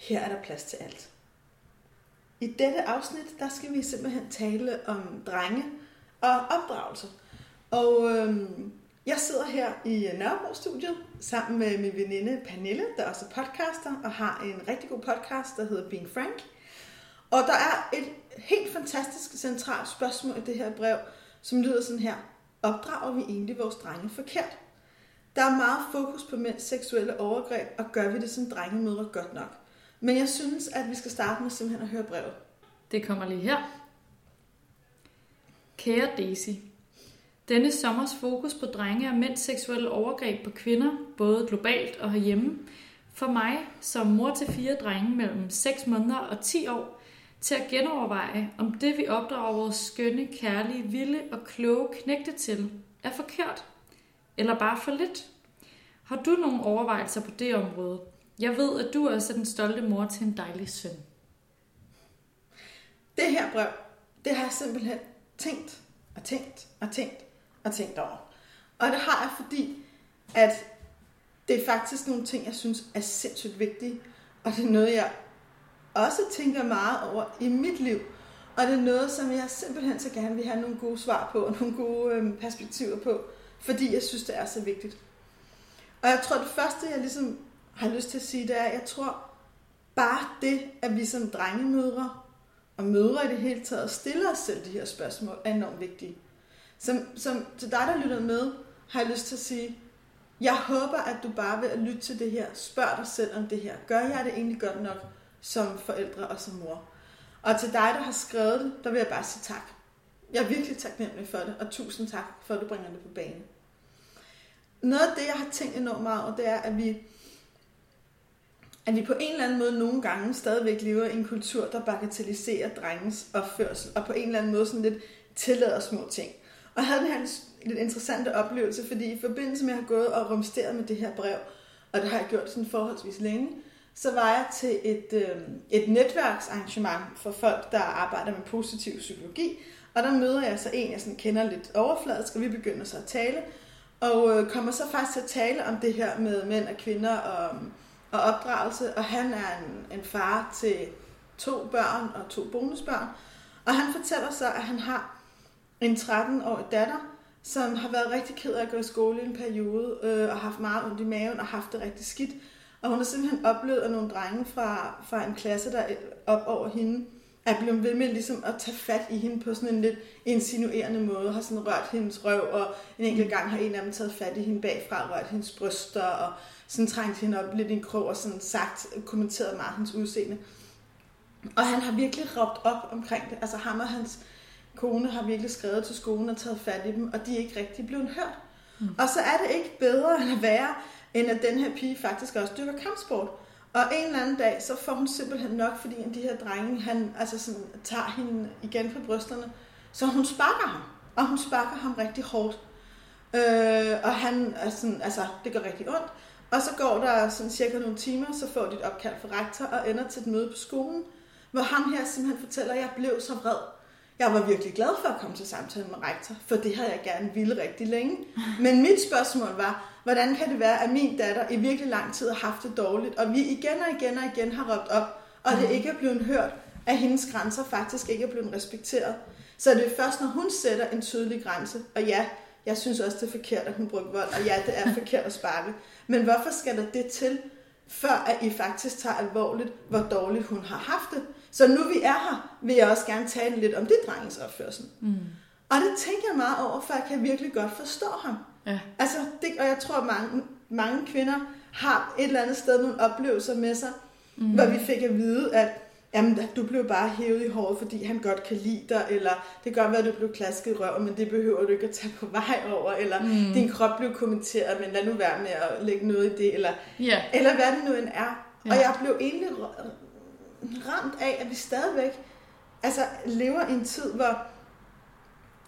Her er der plads til alt. I dette afsnit, der skal vi simpelthen tale om drenge og opdragelse. Og øhm, jeg sidder her i Nørrebro-studiet sammen med min veninde Pernille, der også er podcaster og har en rigtig god podcast, der hedder Being Frank. Og der er et helt fantastisk centralt spørgsmål i det her brev, som lyder sådan her. Opdrager vi egentlig vores drenge forkert? Der er meget fokus på mænds seksuelle overgreb, og gør vi det som drengemødre godt nok? Men jeg synes, at vi skal starte med simpelthen at høre brevet. Det kommer lige her. Kære Daisy, denne sommers fokus på drenge og mænds seksuelle overgreb på kvinder, både globalt og herhjemme, for mig som mor til fire drenge mellem 6 måneder og 10 år, til at genoverveje, om det vi opdrager vores skønne, kærlige, vilde og kloge knægte til, er forkert, eller bare for lidt. Har du nogle overvejelser på det område? Jeg ved, at du også er den stolte mor til en dejlig søn. Det her brev, det har jeg simpelthen tænkt og tænkt og tænkt og tænkt over. Og det har jeg, fordi at det er faktisk nogle ting, jeg synes er sindssygt vigtige. Og det er noget, jeg også tænker meget over i mit liv. Og det er noget, som jeg simpelthen så gerne vil have nogle gode svar på, og nogle gode øhm, perspektiver på, fordi jeg synes, det er så vigtigt. Og jeg tror, det første, jeg ligesom har lyst til at sige, det er, at jeg tror bare det, at vi som drengemødre og mødre i det hele taget stiller os selv de her spørgsmål, er enormt vigtige. Som, som til dig, der lytter med, har jeg lyst til at sige, jeg håber, at du bare vil lytte til det her. Spørg dig selv om det her. Gør jeg det egentlig godt nok som forældre og som mor? Og til dig, der har skrevet det, der vil jeg bare sige tak. Jeg er virkelig taknemmelig for det, og tusind tak for, at du bringer det på banen. Noget af det, jeg har tænkt enormt meget over, det er, at vi, at vi på en eller anden måde nogle gange stadigvæk lever i en kultur, der bagatelliserer drengens opførsel, og på en eller anden måde sådan lidt tillader små ting. Og jeg havde den her lidt interessante oplevelse, fordi i forbindelse med at have gået og rumsteret med det her brev, og det har jeg gjort sådan forholdsvis længe, så var jeg til et, øh, et netværksarrangement for folk, der arbejder med positiv psykologi, og der møder jeg så en, jeg sådan kender lidt overfladisk, og vi begynder så at tale, og øh, kommer så faktisk til at tale om det her med mænd og kvinder og, øhm, og opdragelse, og han er en, en far til to børn og to bonusbørn, og han fortæller så, at han har en 13-årig datter, som har været rigtig ked af at gå i skole i en periode, øh, og haft meget ondt i maven og haft det rigtig skidt. Og hun har simpelthen oplevet, at nogle drenge fra, fra en klasse, der er op over hende, er blevet ved med ligesom at tage fat i hende på sådan en lidt insinuerende måde, har sådan rørt hendes røv, og en enkelt gang har en af dem taget fat i hende bagfra, rørt hendes bryster, og sådan trængt hende op lidt i en krog, og sådan sagt, kommenteret meget hans udseende. Og han har virkelig råbt op omkring det. Altså ham og hans kone har virkelig skrevet til skolen og taget fat i dem, og de er ikke rigtig blevet hørt. Mm. Og så er det ikke bedre eller værre, end at den her pige faktisk også dyrker kampsport. Og en eller anden dag, så får hun simpelthen nok, fordi en af de her drenge, han altså sådan, tager hende igen fra brysterne, så hun sparker ham. Og hun sparker ham rigtig hårdt. Øh, og han sådan, altså, det gør rigtig ondt. Og så går der sådan cirka nogle timer, så får de et opkald fra rektor og ender til et møde på skolen, hvor ham her simpelthen fortæller, at jeg blev så vred. Jeg var virkelig glad for at komme til samtale med rektor, for det havde jeg gerne ville rigtig længe. Men mit spørgsmål var, hvordan kan det være, at min datter i virkelig lang tid har haft det dårligt, og vi igen og igen og igen har råbt op, og det ikke er blevet hørt, at hendes grænser faktisk ikke er blevet respekteret. Så det er først, når hun sætter en tydelig grænse, og ja, jeg synes også, det er forkert, at hun bruger vold, og ja, det er forkert at sparke. Men hvorfor skal der det til, før at I faktisk tager alvorligt, hvor dårligt hun har haft det? Så nu vi er her, vil jeg også gerne tale lidt om det drengens opførsel. Mm. Og det tænker jeg meget over, for jeg kan virkelig godt forstå ham. Ja. Altså, det, og jeg tror, at mange, mange kvinder har et eller andet sted nogle oplevelser med sig, mm. hvor vi fik at vide, at jamen, du blev bare hævet i håret, fordi han godt kan lide dig, eller det kan godt være, at du blev klasket i røven, men det behøver du ikke at tage på vej over, eller mm. din krop blev kommenteret, men lad nu være med at lægge noget i det, eller, yeah. eller hvad det nu end er. Ja. Og jeg blev egentlig ramt af, at vi stadigvæk altså, lever i en tid, hvor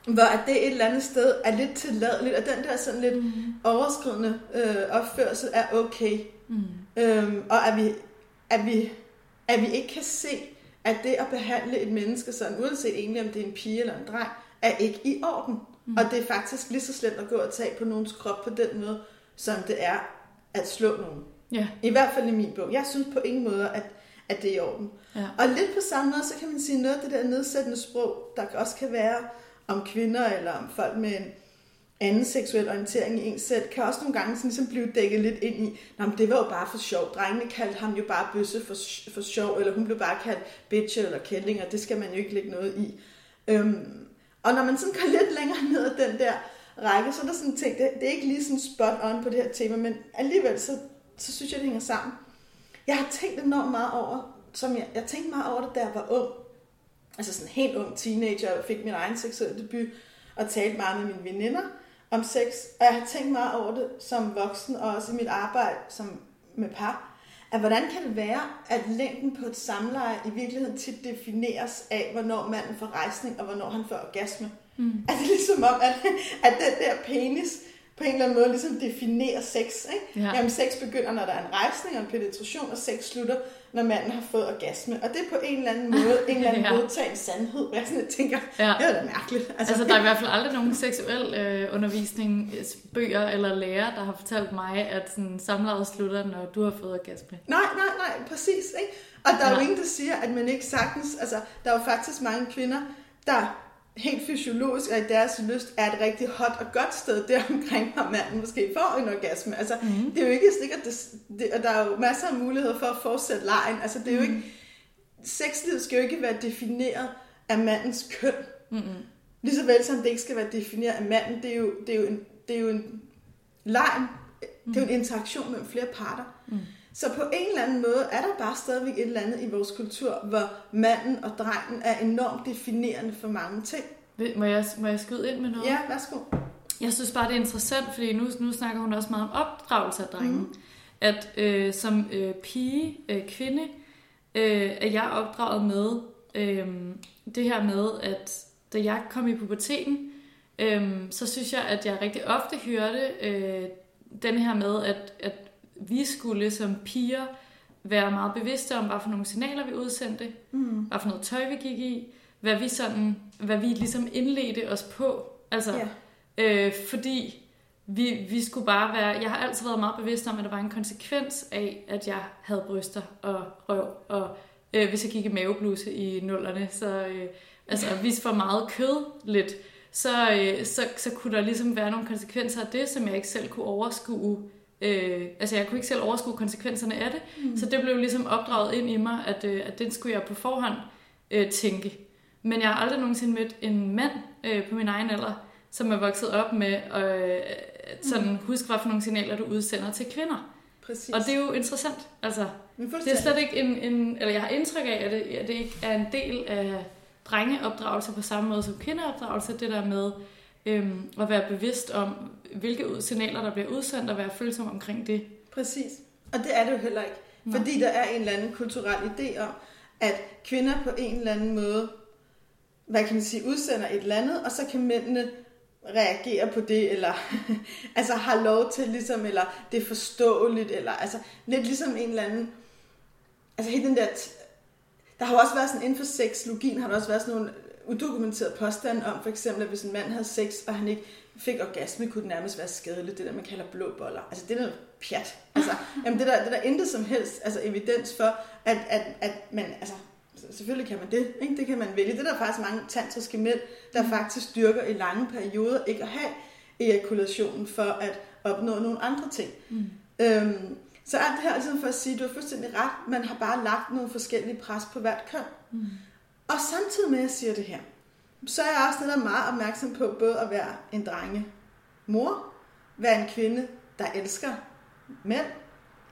hvor at det et eller andet sted er lidt tilladeligt, og den der sådan lidt mm. overskridende øh, opførsel er okay. Mm. Øhm, og at vi, at, vi, at vi ikke kan se, at det at behandle et menneske sådan, uanset egentlig om det er en pige eller en dreng, er ikke i orden. Mm. Og det er faktisk lige så slemt at gå og tage på nogens krop på den måde, som det er at slå nogen. Ja. I hvert fald i min bog. Jeg synes på ingen måde, at, at det er i orden. Ja. Og lidt på samme måde, så kan man sige noget af det der nedsættende sprog, der også kan være om kvinder eller om folk med en anden seksuel orientering i en selv, kan også nogle gange sådan ligesom blive dækket lidt ind i, Nå, men det var jo bare for sjov. Drengene kaldte ham jo bare bøsse for, for sjov, eller hun blev bare kaldt bitch eller kælling, og det skal man jo ikke lægge noget i. Øhm, og når man sådan går lidt længere ned ad den der række, så er der sådan ting, det, det er ikke lige sådan spot on på det her tema, men alligevel så, så synes jeg, det hænger sammen. Jeg har tænkt enormt meget over, som jeg, jeg tænkte meget over det, da jeg var ung. Altså sådan helt ung teenager, og fik min egen seksuelle debut, og talte meget med mine veninder om sex. Og jeg har tænkt meget over det som voksen, og også i mit arbejde som med par at hvordan kan det være, at længden på et samleje i virkeligheden tit defineres af, hvornår manden får rejsning, og hvornår han får orgasme? Mm. Altså ligesom om, at, at den der penis på en eller anden måde ligesom definerer sex. Ikke? Ja. Jamen sex begynder, når der er en rejsning og en penetration, og sex slutter, når manden har fået orgasme. Og det er på en eller anden måde en eller anden ja. modtagen sandhed, hvor jeg sådan tænker, ja. det er da mærkeligt. Altså, altså der er i hvert fald aldrig nogen seksuel øh, undervisning, bøger eller lærer, der har fortalt mig, at sådan, samlejet slutter, når du har fået orgasme. Nej, nej, nej, præcis. Ikke? Og der er ja. jo ingen, der siger, at man ikke sagtens... Altså, der er jo faktisk mange kvinder, der helt fysiologisk og i deres lyst er et rigtig hot og godt sted der omkring, hvor manden måske får en orgasme. Altså, mm. det er jo ikke sikkert, det, det, og der er jo masser af muligheder for at fortsætte lejen. Altså, det er jo ikke, sexlivet skal jo ikke være defineret af mandens køn. Mm. Ligeså vel som det ikke skal være defineret af manden. Det er jo, det er jo en, det er jo en lejen, mm. det er jo en interaktion mellem flere parter. Mm. Så på en eller anden måde er der bare stadigvæk et eller andet i vores kultur, hvor manden og drengen er enormt definerende for mange ting. Må jeg, må jeg skyde ind med noget? Ja, værsgo. Jeg synes bare, det er interessant, fordi nu, nu snakker hun også meget om opdragelse af drengen. Mm. At øh, som øh, pige, øh, kvinde, øh, er jeg opdraget med øh, det her med, at da jeg kom i puberteten, øh, så synes jeg, at jeg rigtig ofte hørte øh, den her med, at, at vi skulle som piger være meget bevidste om, hvad for nogle signaler vi udsendte, mm. hvad for noget tøj vi gik i, hvad vi sådan, hvad vi ligesom indledte os på. Altså, yeah. øh, fordi vi, vi skulle bare være, jeg har altid været meget bevidst om, at der var en konsekvens af, at jeg havde bryster og røv, og øh, hvis jeg gik i mavebluse i nullerne, så øh, altså, hvis for meget kød lidt, så, øh, så, så kunne der ligesom være nogle konsekvenser af det, som jeg ikke selv kunne overskue Øh, altså jeg kunne ikke selv overskue konsekvenserne af det, mm. så det blev ligesom opdraget ind i mig, at, øh, at den skulle jeg på forhånd øh, tænke. Men jeg har aldrig nogensinde mødt en mand øh, på min egen alder, som er vokset op med øh, sådan, mm. husk, hvad for nogle signaler du udsender til kvinder. Præcis. Og det er jo interessant. Altså, det er slet ikke en, en, eller jeg har indtryk af, at det, at det ikke er en del af drengeopdragelse på samme måde som kvindeopdragelse, det der med øhm, at være bevidst om, hvilke signaler, der bliver udsendt, og være følsom omkring det. Præcis. Og det er det jo heller ikke. Nej. Fordi der er en eller anden kulturel idé om, at kvinder på en eller anden måde, hvad kan man sige, udsender et eller andet, og så kan mændene reagere på det, eller altså har lov til ligesom, eller det er forståeligt, eller altså lidt ligesom en eller anden, altså helt den der, der har også været sådan, inden for sexologien har der også været sådan nogle udokumenteret påstand om, for eksempel, at hvis en mand havde sex, og han ikke fik orgasme, kunne det nærmest være skadeligt, det der, man kalder blå boller. Altså, det er noget pjat. Altså, jamen, det, der, det der intet som helst altså, evidens for, at, at, at man, altså, selvfølgelig kan man det, ikke? det kan man vælge. Det er der faktisk mange tantriske mænd, der mm. faktisk styrker i lange perioder ikke at have ejakulationen for at opnå nogle andre ting. Mm. Øhm, så alt det her er ligesom for at sige, du har fuldstændig ret, man har bare lagt nogle forskellige pres på hvert køn. Mm. Og samtidig med, at jeg siger det her, så er jeg også netop meget opmærksom på både at være en drenge mor, være en kvinde, der elsker mænd,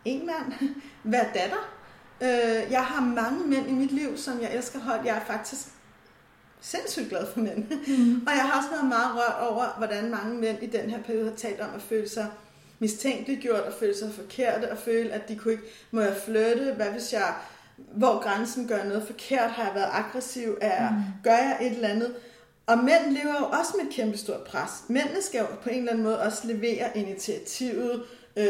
en mand, være datter. Øh, jeg har mange mænd i mit liv, som jeg elsker højt. Jeg er faktisk sindssygt glad for mænd. Mm. og jeg har også været meget rørt over, hvordan mange mænd i den her periode har talt om at føle sig mistænkeliggjort og føle sig forkerte og føle, at de kunne ikke, må jeg flytte, hvad hvis jeg, hvor grænsen gør noget forkert, har jeg været aggressiv, er, mm. gør jeg et eller andet. Og mænd lever jo også med et kæmpe stort pres. Mændene skal jo på en eller anden måde også levere initiativet, øh,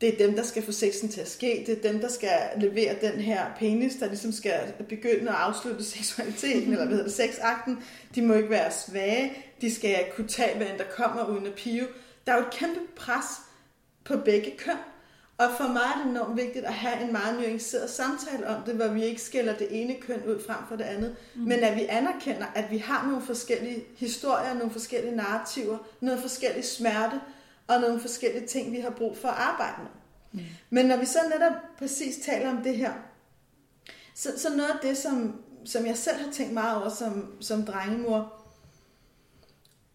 det er dem, der skal få sexen til at ske, det er dem, der skal levere den her penis, der ligesom skal begynde at afslutte seksualiteten, eller hvad hedder det, sexakten. De må ikke være svage, de skal kunne tage, hvad end der kommer uden at pive. Der er jo et kæmpe pres på begge køn, og for mig er det enormt vigtigt at have en meget nuanceret samtale om det, hvor vi ikke skiller det ene køn ud frem for det andet, mm. men at vi anerkender, at vi har nogle forskellige historier, nogle forskellige narrativer, noget forskellig smerte, og nogle forskellige ting, vi har brug for at arbejde med. Mm. Men når vi så netop præcis taler om det her, så, så noget af det, som, som jeg selv har tænkt meget over som, som drengemor,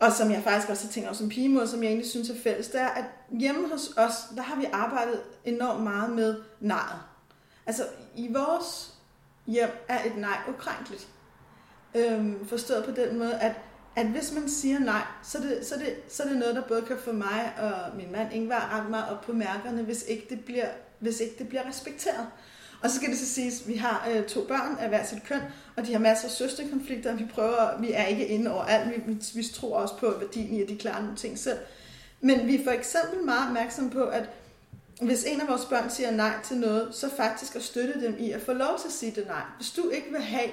og som jeg faktisk også har tænkt over som pigemor, som jeg egentlig synes er fælles, det er, at hjemme hos os, der har vi arbejdet enormt meget med nejet. Altså, i vores hjem er et nej ukrænkeligt. Øhm, forstået på den måde, at at hvis man siger nej, så er, det, så, er det, så er det noget, der både kan få mig og min mand Ingvar ret meget op på mærkerne, hvis ikke det bliver, hvis ikke det bliver respekteret. Og så skal det så siges, at vi har øh, to børn af hver sit køn, og de har masser af søsterkonflikter, og vi prøver, vi er ikke inde over alt. Vi, vi, vi tror også på værdien i, at de klarer nogle ting selv. Men vi er for eksempel meget opmærksomme på, at hvis en af vores børn siger nej til noget, så faktisk at støtte dem i at få lov til at sige det nej. Hvis du ikke vil have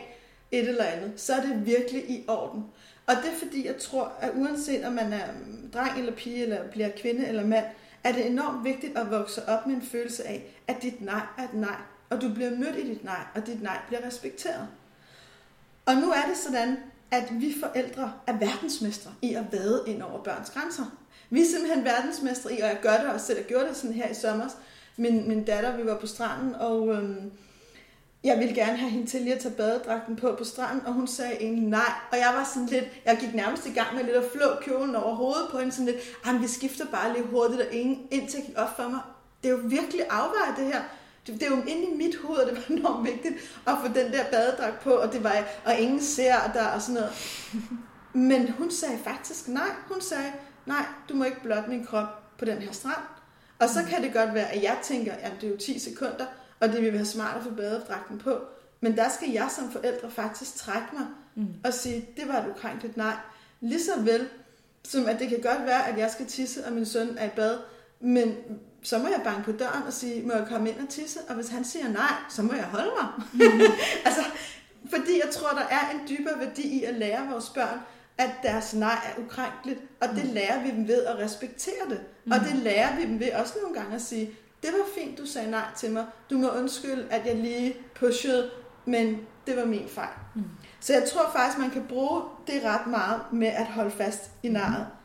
et eller andet, så er det virkelig i orden. Og det er fordi, jeg tror, at uanset om man er dreng eller pige, eller bliver kvinde eller mand, er det enormt vigtigt at vokse op med en følelse af, at dit nej er et nej, og du bliver mødt i dit nej, og dit nej bliver respekteret. Og nu er det sådan, at vi forældre er verdensmestre i at vade ind over børns grænser. Vi er simpelthen verdensmestre i, og jeg gør det også selv, jeg gjorde det sådan her i sommer. Min, min datter, vi var på stranden, og øhm, jeg ville gerne have hende til lige at tage badedragten på på stranden, og hun sagde egentlig nej. Og jeg var sådan lidt, jeg gik nærmest i gang med lidt at flå kjolen over hovedet på hende, sådan lidt, vi skifter bare lige hurtigt, og indtil jeg gik op for mig. Det er jo virkelig afvejet det her. Det, det er jo inde i mit hoved, og det var enormt vigtigt at få den der badedragt på, og det var, og ingen ser der og sådan noget. Men hun sagde faktisk nej. Hun sagde, nej, du må ikke blotte min krop på den her strand. Og så kan det godt være, at jeg tænker, at det er jo 10 sekunder, og det vil være smart at få badedragten på. Men der skal jeg som forældre faktisk trække mig mm. og sige, det var et ukrænkeligt nej. Lige så vel, som at det kan godt være, at jeg skal tisse, og min søn er i bad, men så må jeg banke på døren og sige, må jeg komme ind og tisse? Og hvis han siger nej, så må jeg holde mig. Mm. altså, fordi jeg tror, der er en dybere værdi i at lære vores børn, at deres nej er ukrænkeligt, og det mm. lærer vi dem ved at respektere det. Mm. Og det lærer vi dem ved også nogle gange at sige, det var fint, du sagde nej til mig. Du må undskylde, at jeg lige pushede, men det var min fejl. Mm. Så jeg tror faktisk, man kan bruge det ret meget med at holde fast i naret. Mm.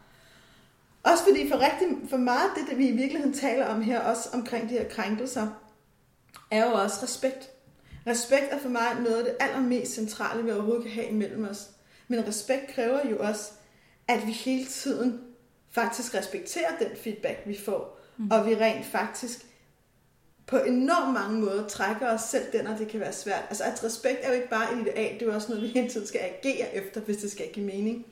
Også fordi for, rigtig, for meget det, det, vi i virkeligheden taler om her, også omkring de her krænkelser, er jo også respekt. Respekt er for mig noget af det allermest centrale, vi overhovedet kan have imellem os. Men respekt kræver jo også, at vi hele tiden faktisk respekterer den feedback, vi får. Mm. Og vi rent faktisk på enormt mange måder trækker os selv den, og det kan være svært. Altså at respekt er jo ikke bare et ideal, det er jo også noget, vi hele tiden skal agere efter, hvis det skal give mening.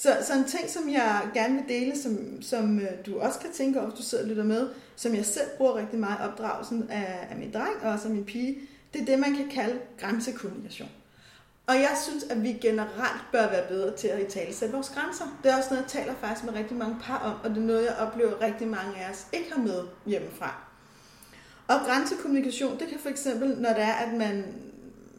Så, så en ting, som jeg gerne vil dele, som, som øh, du også kan tænke over, hvis du sidder og lytter med, som jeg selv bruger rigtig meget opdragelsen af, af min dreng og også af min pige, det er det, man kan kalde grænsekommunikation. Og jeg synes, at vi generelt bør være bedre til at i tale sætte vores grænser. Det er også noget, jeg taler faktisk med rigtig mange par om, og det er noget, jeg oplever rigtig mange af os ikke har med hjemmefra. Og grænsekommunikation, det kan for eksempel, når det er, at man,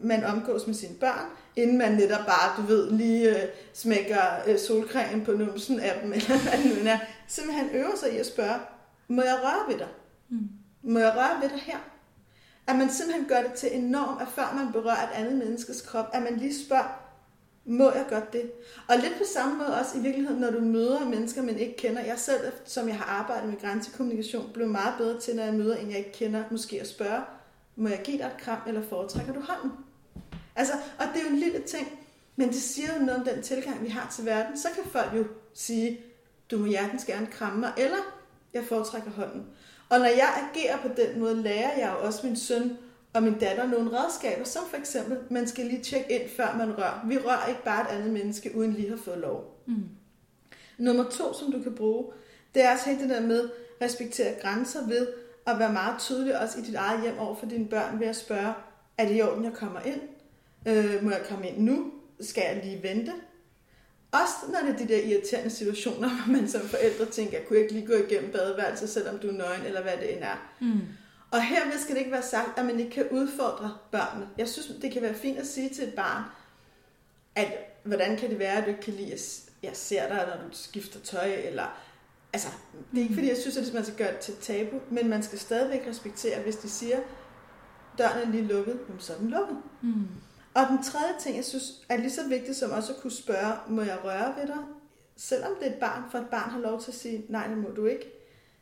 man omgås med sine børn, inden man netop bare, du ved, lige øh, smækker øh, solcreme på numsen af dem, eller hvad det nu er, simpelthen øver sig i at spørge, må jeg røre ved dig? Mm. Må jeg røre ved dig her? At man simpelthen gør det til enormt, at før man berører et andet menneskes krop, at man lige spørger, må jeg godt det? Og lidt på samme måde også i virkeligheden, når du møder mennesker, man ikke kender. Jeg selv, som jeg har arbejdet med grænsekommunikation, blev meget bedre til, når jeg møder en, jeg ikke kender, måske at spørge, må jeg give dig et kram, eller foretrækker du hånden? Altså, og det er jo en lille ting, men det siger jo noget om den tilgang, vi har til verden. Så kan folk jo sige, du må hjertens gerne kramme mig, eller jeg foretrækker hånden. Og når jeg agerer på den måde, lærer jeg jo også min søn og min datter nogle redskaber, som for eksempel, man skal lige tjekke ind, før man rører. Vi rører ikke bare et andet menneske, uden lige at få lov. Mm. Nummer to, som du kan bruge, Det er også helt det der med at respektere grænser ved at være meget tydelig også i dit eget hjem over for dine børn ved at spørge, er det i orden, jeg kommer ind? Øh, må jeg komme ind nu? Skal jeg lige vente? Også når det er de der irriterende situationer, hvor man som forældre tænker, kunne jeg ikke lige gå igennem badeværelset, selvom du er nøgen, eller hvad det end er. Mm. Og hermed skal det ikke være sagt, at man ikke kan udfordre børnene. Jeg synes, det kan være fint at sige til et barn, at hvordan kan det være, at du ikke kan lide, at jeg ser dig, når du skifter tøj, eller... Altså, det er ikke fordi, jeg synes, at man skal gøre det til et tabu, men man skal stadigvæk respektere, hvis de siger, døren er lige lukket, så er den lukket. Mm. Og den tredje ting, jeg synes er lige så vigtigt som også at kunne spørge, må jeg røre ved dig? Selvom det er et barn, for et barn har lov til at sige, nej, det må du ikke.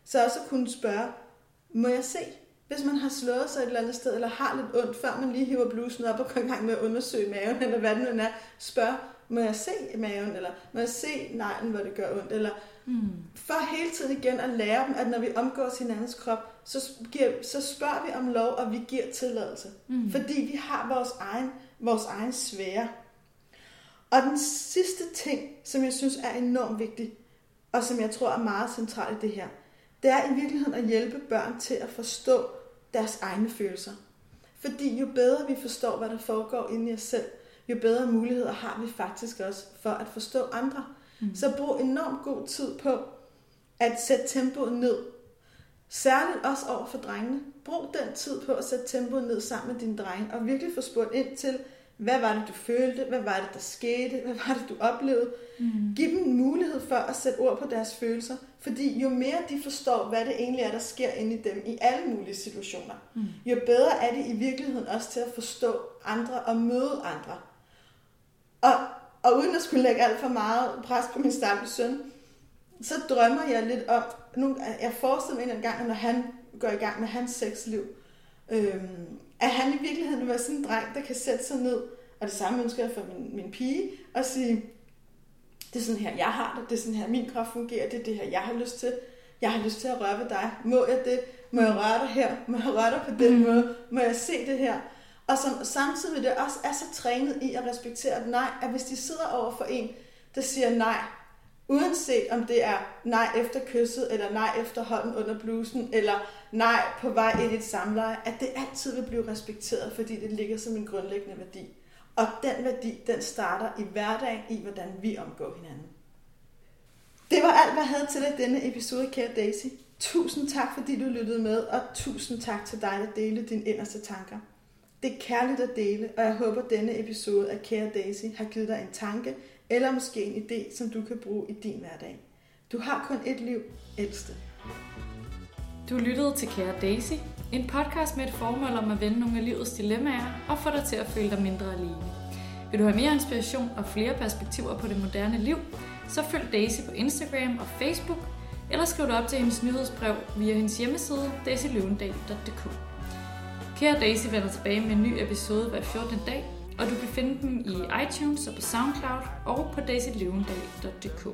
Så også at kunne spørge, må jeg se? Hvis man har slået sig et eller andet sted, eller har lidt ondt, før man lige hiver blusen op og går i gang med at undersøge maven, eller hvad det nu er, spørg, må jeg se maven, eller må jeg se neglen, hvor det gør ondt, eller Mm. for hele tiden igen at lære dem, at når vi omgås hinandens krop, så, giver, så spørger vi om lov, og vi giver tilladelse. Mm. Fordi vi har vores egen, vores egen sfære. Og den sidste ting, som jeg synes er enormt vigtig, og som jeg tror er meget centralt i det her, det er i virkeligheden at hjælpe børn til at forstå deres egne følelser. Fordi jo bedre vi forstår, hvad der foregår inde i os selv, jo bedre muligheder har vi faktisk også for at forstå andre. Mm. Så brug enormt god tid på at sætte tempoet ned. Særligt også over for drengene. Brug den tid på at sætte tempoet ned sammen med dine drenge, og virkelig få spurgt ind til, hvad var det, du følte? Hvad var det, der skete? Hvad var det, du oplevede? Mm. Giv dem en mulighed for at sætte ord på deres følelser, fordi jo mere de forstår, hvad det egentlig er, der sker inde i dem i alle mulige situationer, Mm. jo bedre er de i virkeligheden også til at forstå andre og møde andre. Og, og uden at skulle lægge alt for meget pres på min stakkels søn, så drømmer jeg lidt om, nu, jeg forestiller mig en gang, når han går i gang med hans sexliv, øhm, at han i virkeligheden vil være sådan en dreng, der kan sætte sig ned, og det samme ønsker jeg for min, min pige, og sige, det er sådan her, jeg har det, det er sådan her, min krop fungerer, det er det her, jeg har lyst til. Jeg har lyst til at røre ved dig. Må jeg det? Må jeg røre dig her? Må jeg røre dig på den Mm. måde? Må jeg se det her? Og som samtidig det også er så trænet i at respektere, at nej, at hvis de sidder over for en, der siger nej, uanset om det er nej efter kysset, eller nej efter hånden under blusen, eller nej på vej ind i et samleje, at det altid vil blive respekteret, fordi det ligger som en grundlæggende værdi. Og den værdi, den starter i hverdagen i, hvordan vi omgår hinanden. Det var alt, hvad jeg havde til dig denne episode, kære Daisy. Tusind tak, fordi du lyttede med, og tusind tak til dig, der delte dine inderste tanker. Det er kærligt at dele, og jeg håber, at denne episode af Kære Daisy har givet dig en tanke, eller måske en idé, som du kan bruge i din hverdag. Du har kun et liv, ældste. Du lyttede til Kære Daisy, en podcast med et formål om at vende nogle af livets dilemmaer og få dig til at føle dig mindre alene. Vil du have mere inspiration og flere perspektiver på det moderne liv, så følg Daisy på Instagram og Facebook, eller skriv dig op til hendes nyhedsbrev via hendes hjemmeside daisyløvendal.dk. Kære Daisy vender tilbage med en ny episode hver 14. dag, og du kan finde dem i iTunes og på SoundCloud og på daisylevendal.dk.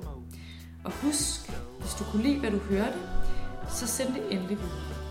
Og husk, hvis du kunne lide, hvad du hørte, så send det endelig videre.